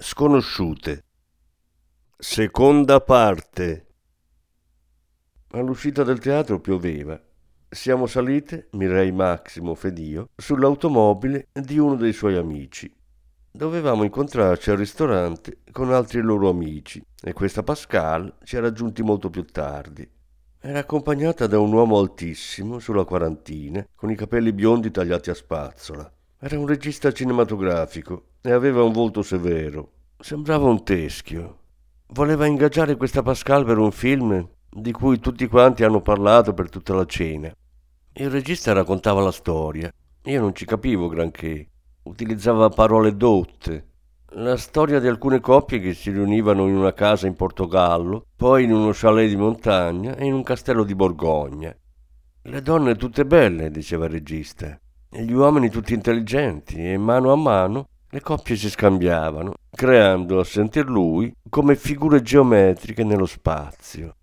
Sconosciute Seconda parte All'uscita del teatro pioveva. Siamo salite, Mirei Maximo Fedio, sull'automobile di uno dei suoi amici. Dovevamo incontrarci al ristorante con altri loro amici e questa Pascal ci ha raggiunti molto più tardi. Era accompagnata da un uomo altissimo, sulla quarantina, con i capelli biondi tagliati a spazzola. Era un regista cinematografico e aveva un volto severo. Sembrava un teschio. Voleva ingaggiare questa Pascal per un film di cui tutti quanti hanno parlato per tutta la cena. Il regista raccontava la storia. Io non ci capivo granché. Utilizzava parole dotte. La storia di alcune coppie che si riunivano in una casa in Portogallo, poi in uno chalet di montagna e in un castello di Borgogna. Le donne tutte belle, diceva il regista, gli uomini tutti intelligenti, e mano a mano le coppie si scambiavano, creando, a sentir lui, come figure geometriche nello spazio.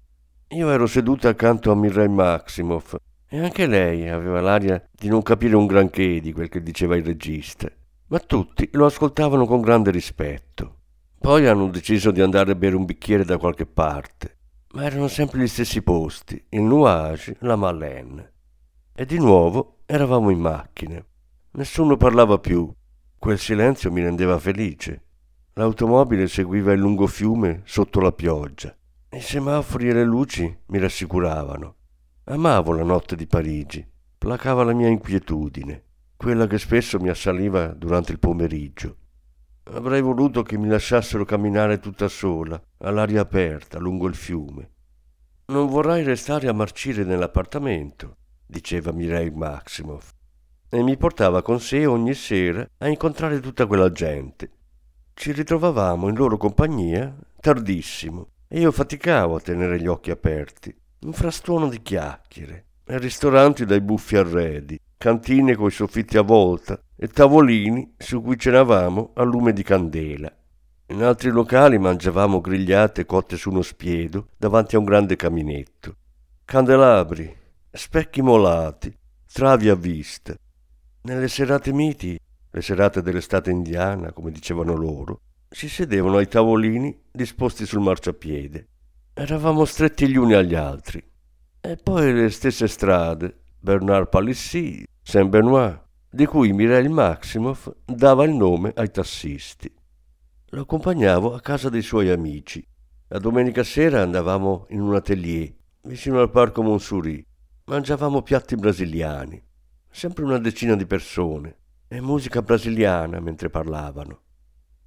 Io ero seduta accanto a Mireille Maximoff e anche lei aveva l'aria di non capire un granché di quel che diceva il regista, ma tutti lo ascoltavano con grande rispetto. Poi hanno deciso di andare a bere un bicchiere da qualche parte, ma erano sempre gli stessi posti, il Nuage, la Malène. E di nuovo eravamo in macchina. Nessuno parlava più Quel silenzio mi rendeva felice. L'automobile seguiva il lungo fiume sotto la pioggia. I semafori e le luci mi rassicuravano. Amavo la notte di Parigi. Placava la mia inquietudine, quella che spesso mi assaliva durante il pomeriggio. Avrei voluto che mi lasciassero camminare tutta sola, all'aria aperta, lungo il fiume. Non vorrai restare a marcire nell'appartamento, diceva Mireille Maximoff e mi portava con sé ogni sera a incontrare tutta quella gente. Ci ritrovavamo in loro compagnia tardissimo e io faticavo a tenere gli occhi aperti. Un frastuono di chiacchiere, ristoranti dai buffi arredi, cantine coi soffitti a volta e tavolini su cui cenavamo a lume di candela. In altri locali mangiavamo grigliate cotte su uno spiedo davanti a un grande caminetto. Candelabri, specchi molati, travi a vista, nelle serate miti, le serate dell'estate indiana, come dicevano loro, si sedevano ai tavolini disposti sul marciapiede. Eravamo stretti gli uni agli altri. E poi le stesse strade, Bernard Palissy, Saint-Benoît, di cui Mireille Maximoff dava il nome ai tassisti. Lo accompagnavo a casa dei suoi amici. La domenica sera andavamo in un atelier vicino al parco Montsouris. Mangiavamo piatti brasiliani sempre una decina di persone, e musica brasiliana mentre parlavano.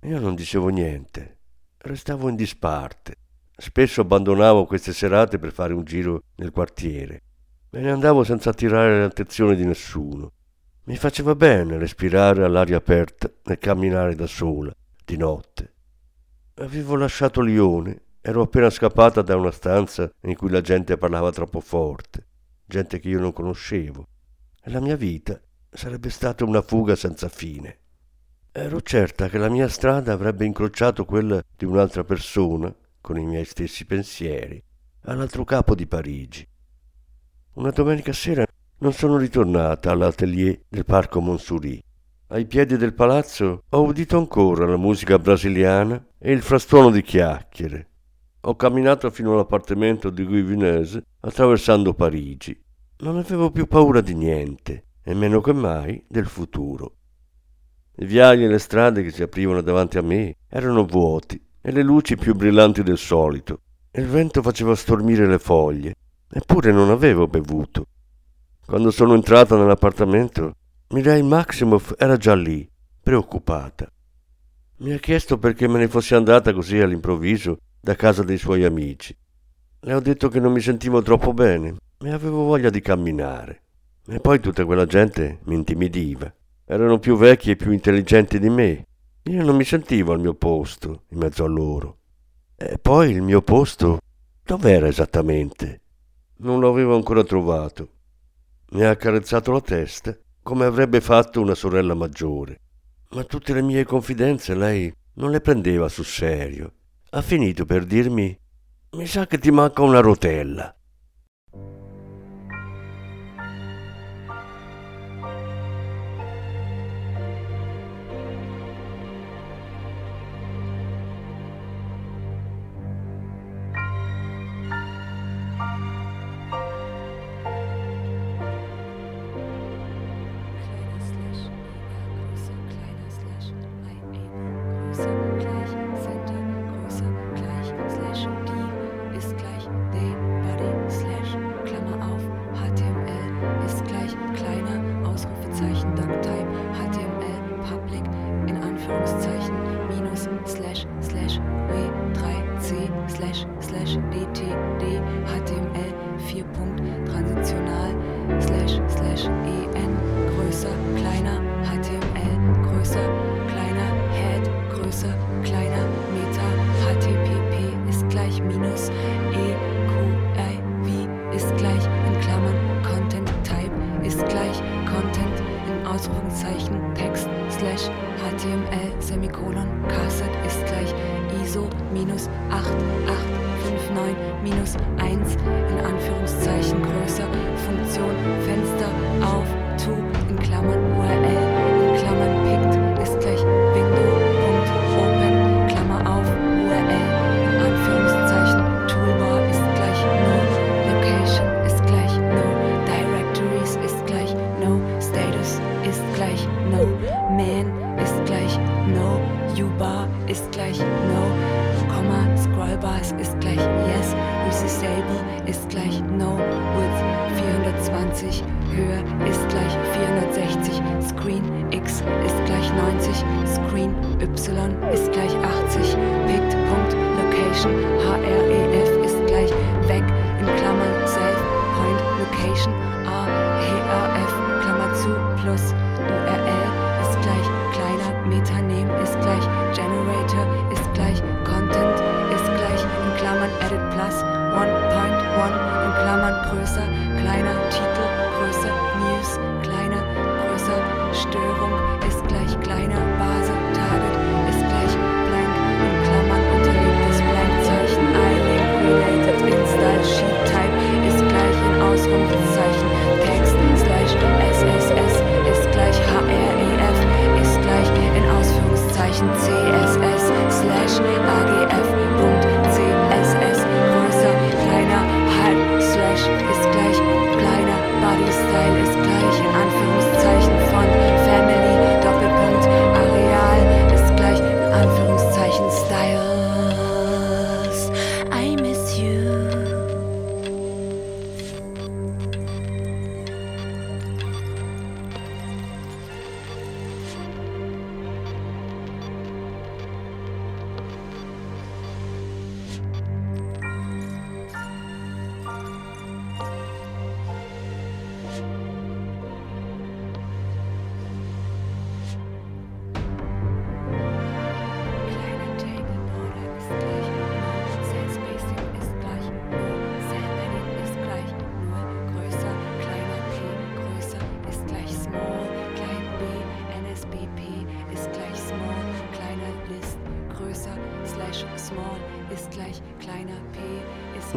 Io non dicevo niente, restavo in disparte. Spesso abbandonavo queste serate per fare un giro nel quartiere. Me ne andavo senza attirare l'attenzione di nessuno. Mi faceva bene respirare all'aria aperta e camminare da sola, di notte. Avevo lasciato Lione, ero appena scappata da una stanza in cui la gente parlava troppo forte, gente che io non conoscevo e la mia vita sarebbe stata una fuga senza fine. Ero certa che la mia strada avrebbe incrociato quella di un'altra persona, con i miei stessi pensieri, all'altro capo di Parigi. Una domenica sera non sono ritornata all'atelier del parco Montsouris. Ai piedi del palazzo ho udito ancora la musica brasiliana e il frastuono di chiacchiere. Ho camminato fino all'appartamento di Guy Vinese attraversando Parigi. Non avevo più paura di niente, e meno che mai del futuro. I viali e le strade che si aprivano davanti a me erano vuoti e le luci più brillanti del solito. Il vento faceva stormire le foglie, eppure non avevo bevuto. Quando sono entrata nell'appartamento, Mirai Maximoff era già lì, preoccupata. Mi ha chiesto perché me ne fossi andata così all'improvviso da casa dei suoi amici. Le ho detto che non mi sentivo troppo bene e avevo voglia di camminare. E poi tutta quella gente mi intimidiva. Erano più vecchi e più intelligenti di me. Io non mi sentivo al mio posto in mezzo a loro. E poi il mio posto dov'era esattamente? Non lo avevo ancora trovato. Mi ha accarezzato la testa come avrebbe fatto una sorella maggiore. Ma tutte le mie confidenze lei non le prendeva sul serio. Ha finito per dirmi mi sa che ti manca una rotella.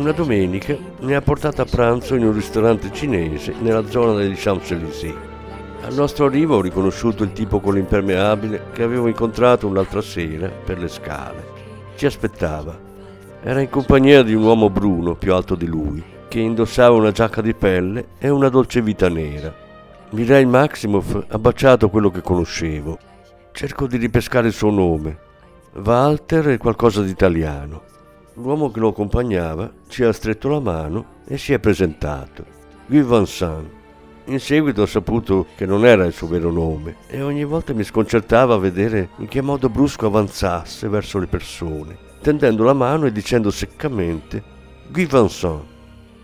Una domenica mi ha portato a pranzo in un ristorante cinese nella zona degli Champs-Élysées. Al nostro arrivo ho riconosciuto il tipo con l'impermeabile che avevo incontrato un'altra sera per le scale. Ci aspettava. Era in compagnia di un uomo bruno più alto di lui, che indossava una giacca di pelle e una dolce vita nera. Mireille Maximoff ha baciato quello che conoscevo. Cerco di ripescare il suo nome. Walter è qualcosa di italiano. L'uomo che lo accompagnava ci ha stretto la mano e si è presentato. Guy Vincent. In seguito ho saputo che non era il suo vero nome e ogni volta mi sconcertava vedere in che modo brusco avanzasse verso le persone, tendendo la mano e dicendo seccamente Guy Vincent.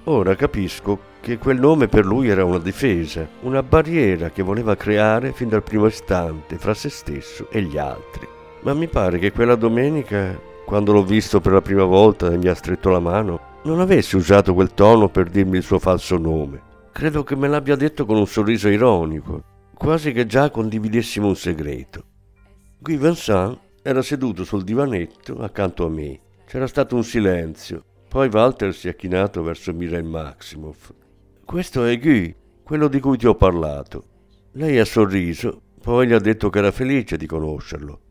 Ora capisco che quel nome per lui era una difesa, una barriera che voleva creare fin dal primo istante fra se stesso e gli altri ma mi pare che quella domenica, quando l'ho visto per la prima volta e mi ha stretto la mano, non avesse usato quel tono per dirmi il suo falso nome. Credo che me l'abbia detto con un sorriso ironico, quasi che già condividessimo un segreto. Guy Vincent era seduto sul divanetto accanto a me. C'era stato un silenzio. Poi Walter si è chinato verso Mireille Maximoff. Questo è Guy, quello di cui ti ho parlato. Lei ha sorriso, poi gli ha detto che era felice di conoscerlo.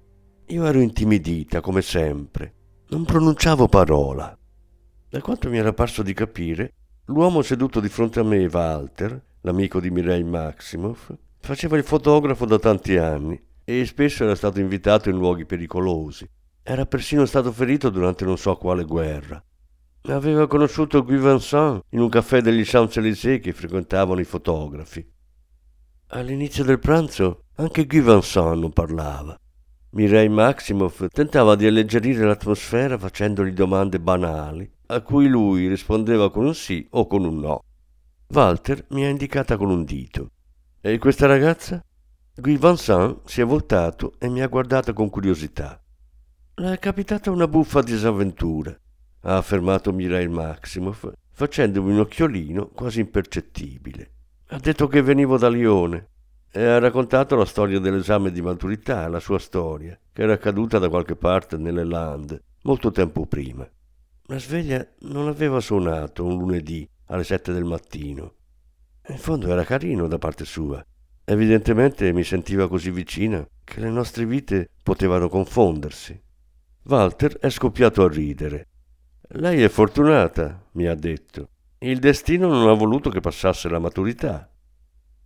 Io ero intimidita, come sempre. Non pronunciavo parola. Da quanto mi era parso di capire, l'uomo seduto di fronte a me, Walter, l'amico di Mireille Maximoff, faceva il fotografo da tanti anni e spesso era stato invitato in luoghi pericolosi. Era persino stato ferito durante non so quale guerra. Aveva conosciuto Guy Vincent in un caffè degli Champs-Élysées che frequentavano i fotografi. All'inizio del pranzo anche Guy Vincent non parlava. Mireille Maximoff tentava di alleggerire l'atmosfera facendogli domande banali, a cui lui rispondeva con un sì o con un no. Walter mi ha indicata con un dito. E questa ragazza? Guy Vincent si è voltato e mi ha guardato con curiosità. Le è capitata una buffa disavventura, ha affermato Mireille Maximoff, facendomi un occhiolino quasi impercettibile. Ha detto che venivo da Lione e ha raccontato la storia dell'esame di maturità, la sua storia, che era accaduta da qualche parte nelle Land molto tempo prima. La sveglia non aveva suonato un lunedì alle sette del mattino. In fondo era carino da parte sua Evidentemente mi sentiva così vicina che le nostre vite potevano confondersi. Walter è scoppiato a ridere. Lei è fortunata, mi ha detto. Il destino non ha voluto che passasse la maturità.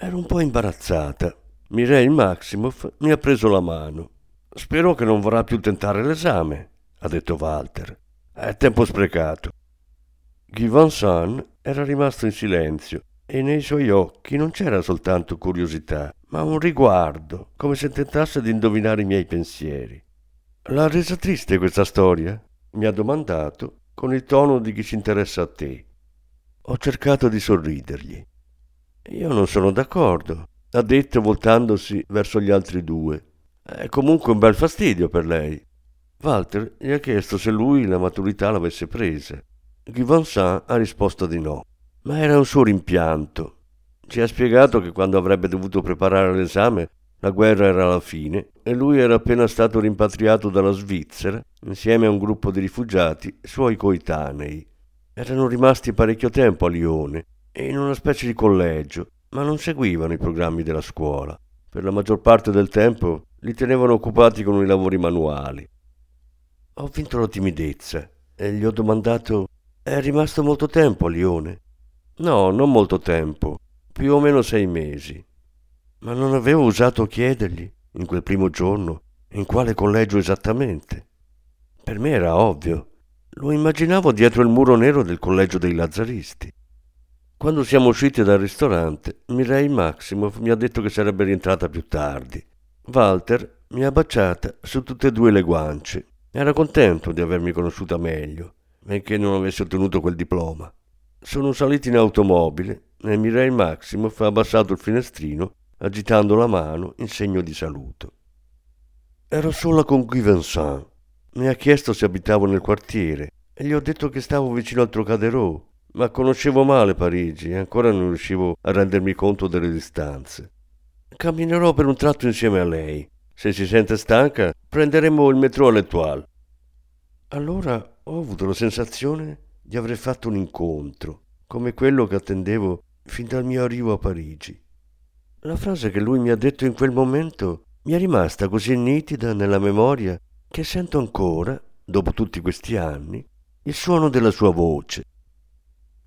Ero un po' imbarazzata. Mireille Maximoff mi ha preso la mano. Spero che non vorrà più tentare l'esame, ha detto Walter. È tempo sprecato. Guy Vincent era rimasto in silenzio e nei suoi occhi non c'era soltanto curiosità, ma un riguardo, come se tentasse di indovinare i miei pensieri. L'ha resa triste questa storia? mi ha domandato con il tono di chi si interessa a te. Ho cercato di sorridergli. Io non sono d'accordo, ha detto voltandosi verso gli altri due. È comunque un bel fastidio per lei. Walter gli ha chiesto se lui la maturità l'avesse presa. Vincent ha risposto di no ma era un suo rimpianto. Ci ha spiegato che quando avrebbe dovuto preparare l'esame la guerra era alla fine e lui era appena stato rimpatriato dalla Svizzera insieme a un gruppo di rifugiati suoi coetanei. Erano rimasti parecchio tempo a Lione in una specie di collegio, ma non seguivano i programmi della scuola. Per la maggior parte del tempo li tenevano occupati con i lavori manuali. Ho vinto la timidezza e gli ho domandato: È rimasto molto tempo a Lione? No, non molto tempo, più o meno sei mesi. Ma non avevo osato chiedergli, in quel primo giorno, in quale collegio esattamente. Per me era ovvio. Lo immaginavo dietro il muro nero del collegio dei Lazzaristi. Quando siamo usciti dal ristorante, Mireille Maximoff mi ha detto che sarebbe rientrata più tardi. Walter mi ha baciata su tutte e due le guance. Era contento di avermi conosciuta meglio, benché non avessi ottenuto quel diploma. Sono saliti in automobile e Mireille Maximoff ha abbassato il finestrino agitando la mano in segno di saluto. Ero sola con Guy Vincent. Mi ha chiesto se abitavo nel quartiere e gli ho detto che stavo vicino al Trocadero, ma conoscevo male Parigi e ancora non riuscivo a rendermi conto delle distanze. Camminerò per un tratto insieme a lei. Se si sente stanca, prenderemo il metro all'Etoile. Allora ho avuto la sensazione di aver fatto un incontro, come quello che attendevo fin dal mio arrivo a Parigi. La frase che lui mi ha detto in quel momento mi è rimasta così nitida nella memoria che sento ancora, dopo tutti questi anni, il suono della sua voce.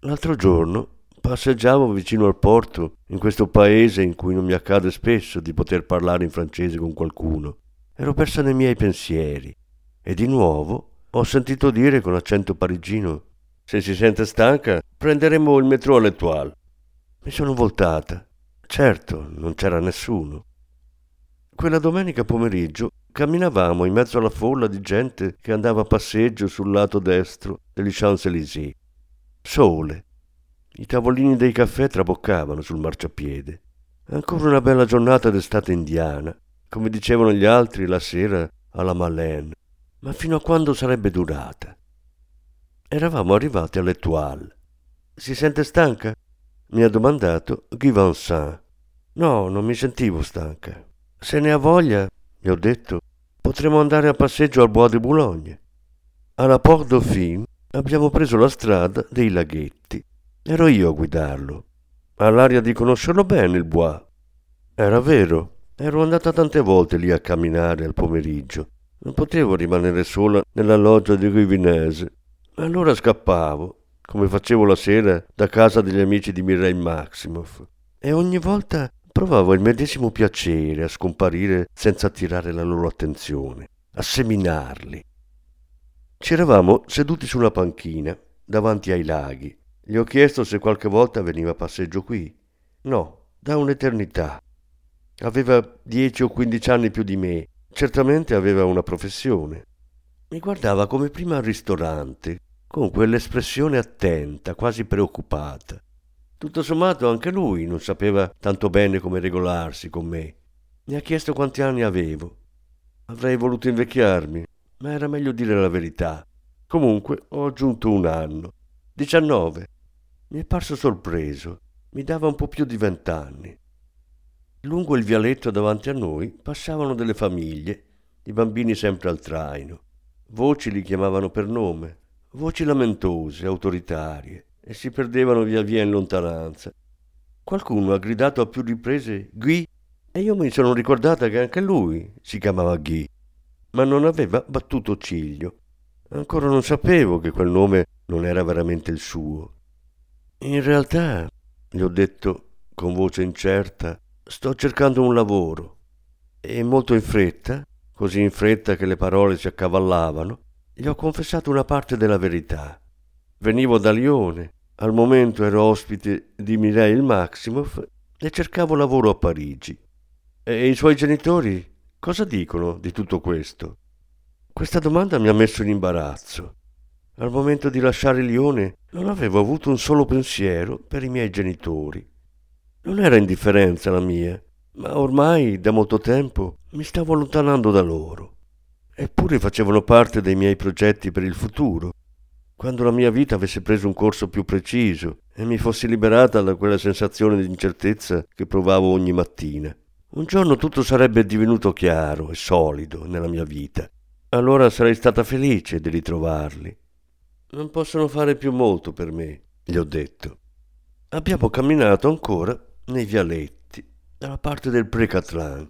L'altro giorno passeggiavo vicino al porto, in questo paese in cui non mi accade spesso di poter parlare in francese con qualcuno. Ero persa nei miei pensieri e di nuovo ho sentito dire con accento parigino se si sente stanca, prenderemo il metro all'Etoile. Mi sono voltata. Certo, non c'era nessuno. Quella domenica pomeriggio camminavamo in mezzo alla folla di gente che andava a passeggio sul lato destro degli Champs-Élysées. Sole. I tavolini dei caffè traboccavano sul marciapiede. Ancora una bella giornata d'estate indiana. Come dicevano gli altri, la sera alla Malène, ma fino a quando sarebbe durata? Eravamo arrivati all'Etoile. Si sente stanca? mi ha domandato Guy Vincent. No, non mi sentivo stanca. Se ne ha voglia, gli ho detto, potremo andare a passeggio al Bois de Boulogne. Alla Port Dauphine abbiamo preso la strada dei laghetti. Ero io a guidarlo. Ha l'aria di conoscerlo bene il Bois. Era vero, ero andata tante volte lì a camminare al pomeriggio. Non potevo rimanere sola nella loggia di Guivinese. Allora scappavo, come facevo la sera, da casa degli amici di Mireille Maximoff. E ogni volta provavo il medesimo piacere a scomparire senza attirare la loro attenzione, a seminarli. Ci eravamo seduti su una panchina, davanti ai laghi. Gli ho chiesto se qualche volta veniva a passeggio qui. No, da un'eternità. Aveva dieci o quindici anni più di me, certamente aveva una professione. Mi guardava come prima al ristorante, con quell'espressione attenta, quasi preoccupata. Tutto sommato anche lui non sapeva tanto bene come regolarsi con me. Mi ha chiesto quanti anni avevo. Avrei voluto invecchiarmi, ma era meglio dire la verità. Comunque ho aggiunto un anno. Diciannove. Mi è parso sorpreso. Mi dava un po' più di vent'anni. Lungo il vialetto davanti a noi passavano delle famiglie, i bambini sempre al traino. Voci li chiamavano per nome, voci lamentose, autoritarie, e si perdevano via via in lontananza. Qualcuno ha gridato a più riprese Guy e io mi sono ricordata che anche lui si chiamava Guy, ma non aveva battuto ciglio. Ancora non sapevo che quel nome non era veramente il suo. In realtà, gli ho detto con voce incerta, sto cercando un lavoro. E molto in fretta, così in fretta che le parole si accavallavano, gli ho confessato una parte della verità. Venivo da Lione, al momento ero ospite di Mireille Maximoff e cercavo lavoro a Parigi. E i suoi genitori cosa dicono di tutto questo? Questa domanda mi ha messo in imbarazzo. Al momento di lasciare Lione non avevo avuto un solo pensiero per i miei genitori. Non era indifferenza la mia, ma ormai da molto tempo mi stavo allontanando da loro. Eppure facevano parte dei miei progetti per il futuro. Quando la mia vita avesse preso un corso più preciso e mi fossi liberata da quella sensazione di incertezza che provavo ogni mattina. Un giorno tutto sarebbe divenuto chiaro e solido nella mia vita. Allora sarei stata felice di ritrovarli. Non possono fare più molto per me, gli ho detto. Abbiamo camminato ancora nei vialetti, dalla parte del Precatlan.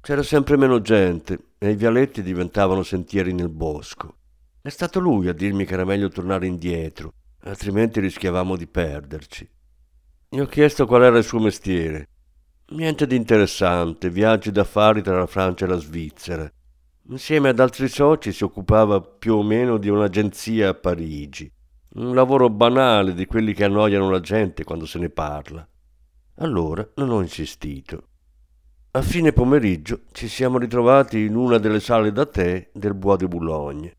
C'era sempre meno gente e i vialetti diventavano sentieri nel bosco. È stato lui a dirmi che era meglio tornare indietro, altrimenti rischiavamo di perderci. Gli ho chiesto qual era il suo mestiere. Niente di interessante, viaggi d'affari tra la Francia e la Svizzera. Insieme ad altri soci si occupava più o meno di un'agenzia a Parigi. Un lavoro banale di quelli che annoiano la gente quando se ne parla. Allora non ho insistito. A fine pomeriggio ci siamo ritrovati in una delle sale da tè del Bois de Boulogne.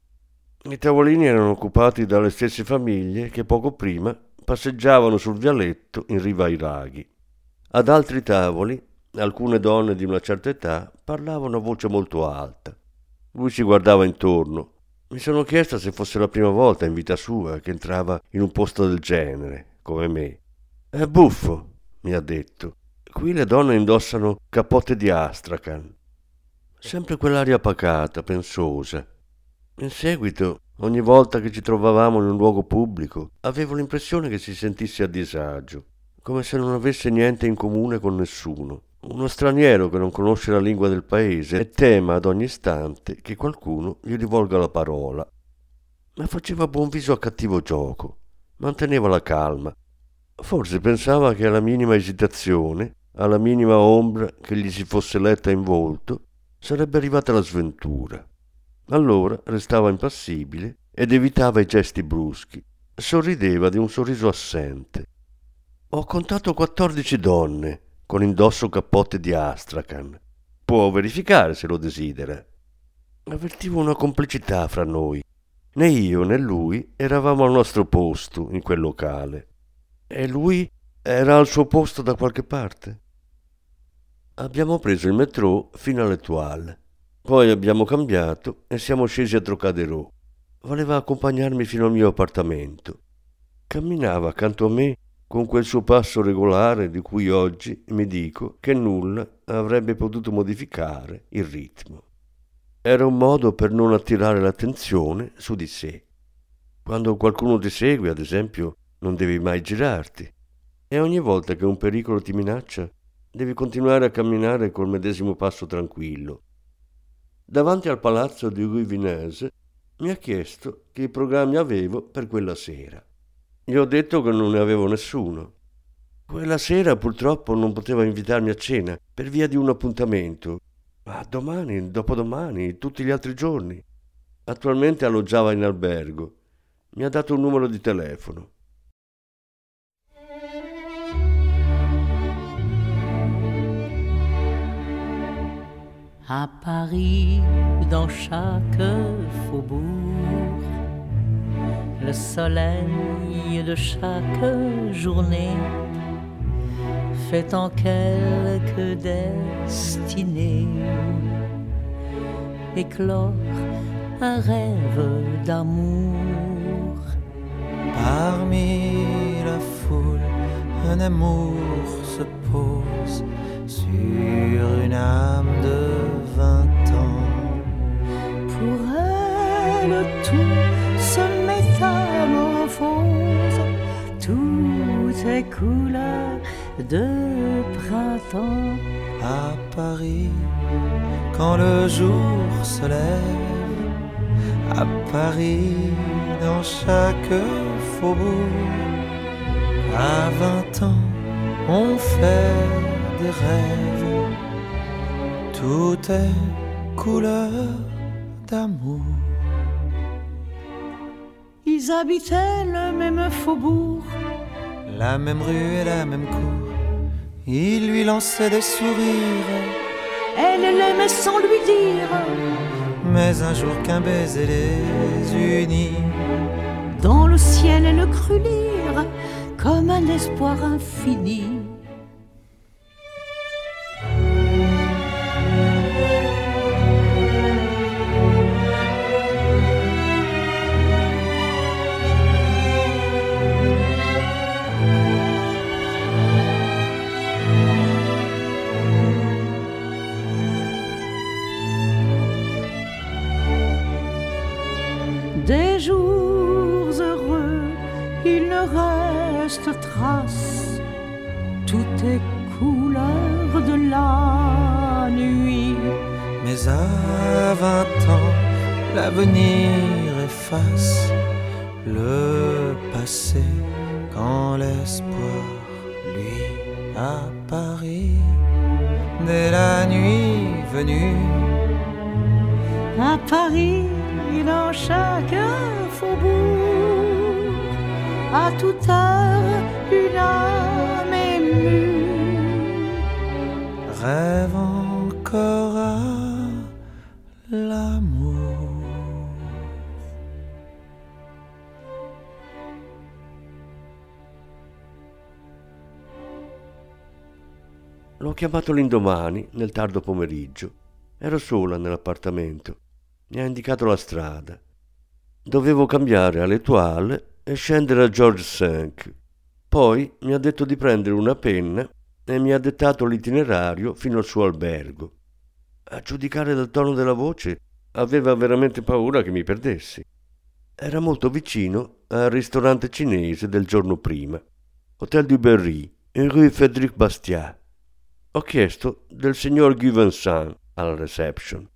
I tavolini erano occupati dalle stesse famiglie che poco prima passeggiavano sul vialetto in riva ai laghi. Ad altri tavoli, alcune donne di una certa età parlavano a voce molto alta. Lui si guardava intorno. Mi sono chiesta se fosse la prima volta in vita sua che entrava in un posto del genere, come me. È buffo, mi ha detto. Qui le donne indossano capote di astracan. Sempre quell'aria pacata, pensosa. In seguito, ogni volta che ci trovavamo in un luogo pubblico, avevo l'impressione che si sentisse a disagio, come se non avesse niente in comune con nessuno. Uno straniero che non conosce la lingua del paese e tema ad ogni istante che qualcuno gli rivolga la parola. Ma faceva buon viso a cattivo gioco, manteneva la calma. Forse pensava che alla minima esitazione alla minima ombra che gli si fosse letta in volto, sarebbe arrivata la sventura. Allora restava impassibile ed evitava i gesti bruschi. Sorrideva di un sorriso assente. Ho contato quattordici donne con indosso cappotte di astracan. Può verificare se lo desidera. Avvertivo una complicità fra noi. Né io né lui eravamo al nostro posto in quel locale. E lui era al suo posto da qualche parte. Abbiamo preso il metro fino all'Etoile. Poi abbiamo cambiato e siamo scesi a Trocadero. Voleva accompagnarmi fino al mio appartamento. Camminava accanto a me con quel suo passo regolare di cui oggi mi dico che nulla avrebbe potuto modificare il ritmo. Era un modo per non attirare l'attenzione su di sé. Quando qualcuno ti segue, ad esempio, non devi mai girarti e ogni volta che un pericolo ti minaccia, devi continuare a camminare col medesimo passo tranquillo, davanti al palazzo di Guy Vinese, mi ha chiesto che programmi avevo per quella sera. Gli ho detto che non ne avevo nessuno. Quella sera purtroppo non poteva invitarmi a cena per via di un appuntamento, ma domani, dopodomani, tutti gli altri giorni. Attualmente alloggiava in albergo. Mi ha dato un numero di telefono. à Paris, dans chaque faubourg. Le soleil de chaque journée fait en quelques destinées éclore un rêve d'amour. Parmi la foule, un amour se pose sur une âme de tout est couleur de printemps. À Paris, quand le jour se lève, à Paris, dans chaque faubourg, à vingt ans, on fait des rêves. Tout est couleur d'amour. Ils habitaient le même faubourg, La même rue et la même cour. Il lui lançait des sourires. elle l'aimait sans lui dire. Mais un jour qu'un baiser les unit, Dans le ciel, elle crut lire comme un espoir infini. Trace. Tout est couleur de la nuit. mais à vingt ans, l'avenir efface le passé quand l'espoir, lui, à Paris, dès la nuit venue, À Paris, dans chaque faubourg, à toute heure, une âme émue. rêve encore à l'amour. L'ho chiamato l'indomani, nel tardo pomeriggio. Ero sola nell'appartamento. Mi ha indicato la strada. Dovevo cambiare alle toile e scendere a George V. Poi mi ha detto di prendere una penna e mi ha dettato l'itinerario fino al suo albergo. A giudicare dal tono della voce, aveva veramente paura che mi perdessi. Era molto vicino al ristorante cinese del giorno prima, Hotel du Berry, in rue Frédéric Bastiat. Ho chiesto del signor Guy Vincent alla reception.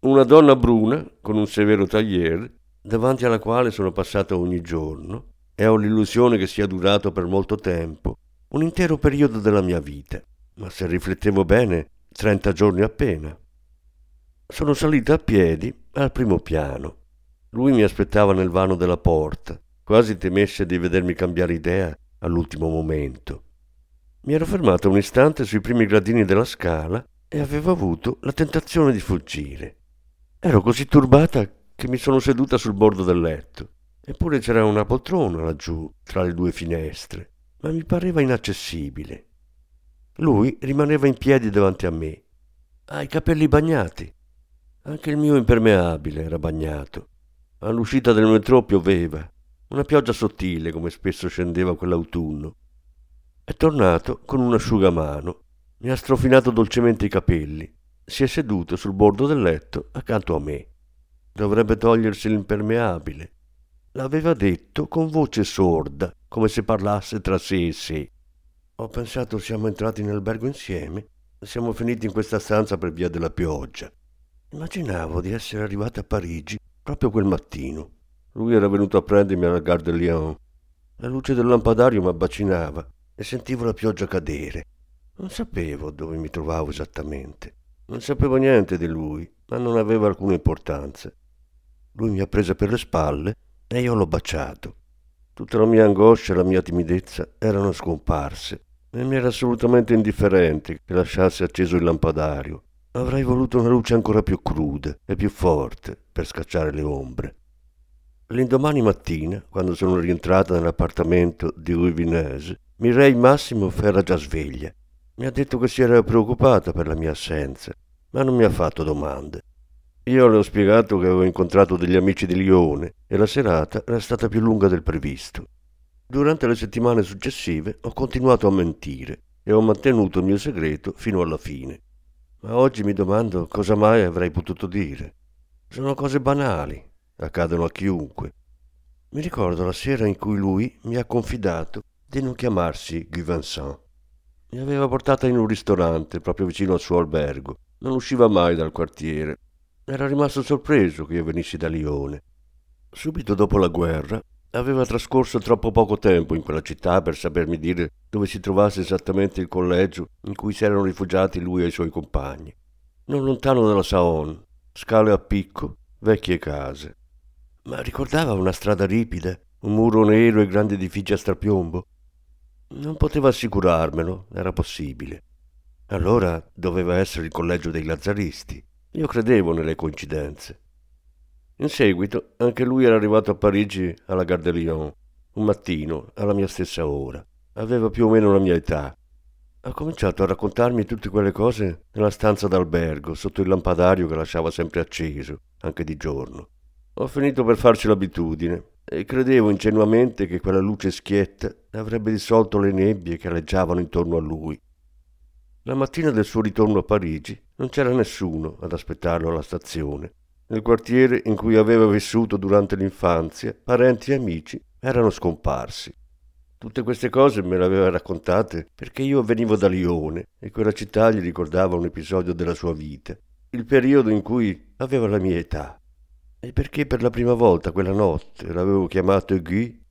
Una donna bruna, con un severo tagliere, davanti alla quale sono passato ogni giorno, e ho l'illusione che sia durato per molto tempo, un intero periodo della mia vita, ma se riflettevo bene, trenta giorni appena. Sono salita a piedi al primo piano. Lui mi aspettava nel vano della porta, quasi temesse di vedermi cambiare idea all'ultimo momento. Mi ero fermato un istante sui primi gradini della scala e avevo avuto la tentazione di fuggire. Ero così turbata che mi sono seduta sul bordo del letto. Eppure c'era una poltrona laggiù, tra le due finestre, ma mi pareva inaccessibile. Lui rimaneva in piedi davanti a me. Ha i capelli bagnati. Anche il mio impermeabile era bagnato. All'uscita del metro pioveva, una pioggia sottile come spesso scendeva quell'autunno. È tornato con un asciugamano, mi ha strofinato dolcemente i capelli, si è seduto sul bordo del letto accanto a me. Dovrebbe togliersi l'impermeabile. L'aveva detto con voce sorda, come se parlasse tra sé e sé. Ho pensato siamo entrati in albergo insieme, siamo finiti in questa stanza per via della pioggia. Immaginavo di essere arrivato a Parigi proprio quel mattino. Lui era venuto a prendermi alla Gare de Lyon. La luce del lampadario mi abbacinava e sentivo la pioggia cadere. Non sapevo dove mi trovavo esattamente. Non sapevo niente di lui, ma non aveva alcuna importanza. Lui mi ha presa per le spalle e io l'ho baciato. Tutta la mia angoscia e la mia timidezza erano scomparse e mi era assolutamente indifferente che lasciasse acceso il lampadario Avrei voluto una luce ancora più cruda e più forte per scacciare le ombre. L'indomani mattina, quando sono rientrata nell'appartamento di Rue Vinese, Mireille Massimo era già sveglia. Mi ha detto che si era preoccupata per la mia assenza, ma non mi ha fatto domande. Io le ho spiegato che avevo incontrato degli amici di Lione e la serata era stata più lunga del previsto. Durante le settimane successive ho continuato a mentire e ho mantenuto il mio segreto fino alla fine. Ma oggi mi domando cosa mai avrei potuto dire. Sono cose banali, accadono a chiunque. Mi ricordo la sera in cui lui mi ha confidato di non chiamarsi Guy Vincent. Mi aveva portata in un ristorante proprio vicino al suo albergo. Non usciva mai dal quartiere. Era rimasto sorpreso che io venissi da Lione. Subito dopo la guerra Aveva trascorso troppo poco tempo in quella città per sapermi dire dove si trovasse esattamente il collegio in cui si erano rifugiati lui e i suoi compagni. Non lontano dalla Saon, scale a picco, vecchie case. Ma ricordava una strada ripida, un muro nero e grandi edifici a strapiombo? Non poteva assicurarmelo, era possibile. Allora doveva essere il collegio dei lazzaristi. Io credevo nelle coincidenze. In seguito anche lui era arrivato a Parigi alla Gare de Lyon, un mattino, alla mia stessa ora. Aveva più o meno la mia età. Ha cominciato a raccontarmi tutte quelle cose nella stanza d'albergo, sotto il lampadario che lasciava sempre acceso, anche di giorno. Ho finito per farci l'abitudine e credevo ingenuamente che quella luce schietta avrebbe dissolto le nebbie che aleggiavano intorno a lui. La mattina del suo ritorno a Parigi non c'era nessuno ad aspettarlo alla stazione nel quartiere in cui aveva vissuto durante l'infanzia, parenti e amici erano scomparsi. Tutte queste cose me le aveva raccontate perché io venivo da Lione e quella città gli ricordava un episodio della sua vita, il periodo in cui aveva la mia età. E perché per la prima volta quella notte l'avevo chiamato Guy,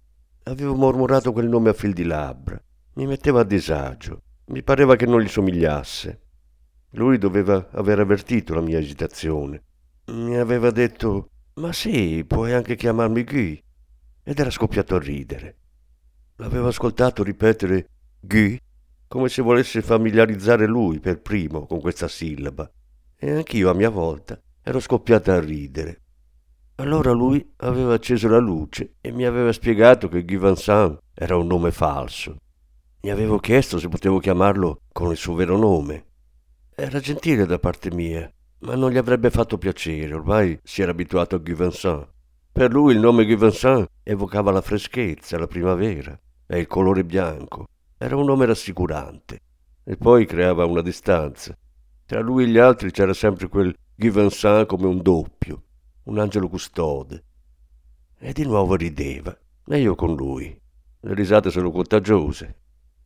avevo mormorato quel nome a fil di labbra. Mi metteva a disagio, mi pareva che non gli somigliasse. Lui doveva aver avvertito la mia esitazione mi aveva detto ma sì, puoi anche chiamarmi Guy. Ed era scoppiato a ridere. L'avevo ascoltato ripetere Guy come se volesse familiarizzare lui per primo con questa sillaba. E anch'io a mia volta ero scoppiata a ridere. Allora lui aveva acceso la luce e mi aveva spiegato che Guy Vincent era un nome falso. Mi avevo chiesto se potevo chiamarlo con il suo vero nome. Era gentile da parte mia ma non gli avrebbe fatto piacere, ormai si era abituato a Guy Vincent. Per lui il nome Guy Vincent evocava la freschezza, la primavera e il colore bianco. Era un nome rassicurante e poi creava una distanza. Tra lui e gli altri c'era sempre quel Guy Vincent come un doppio, un angelo custode. E di nuovo rideva, e io con lui. Le risate sono contagiose,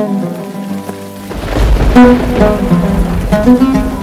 Thank you.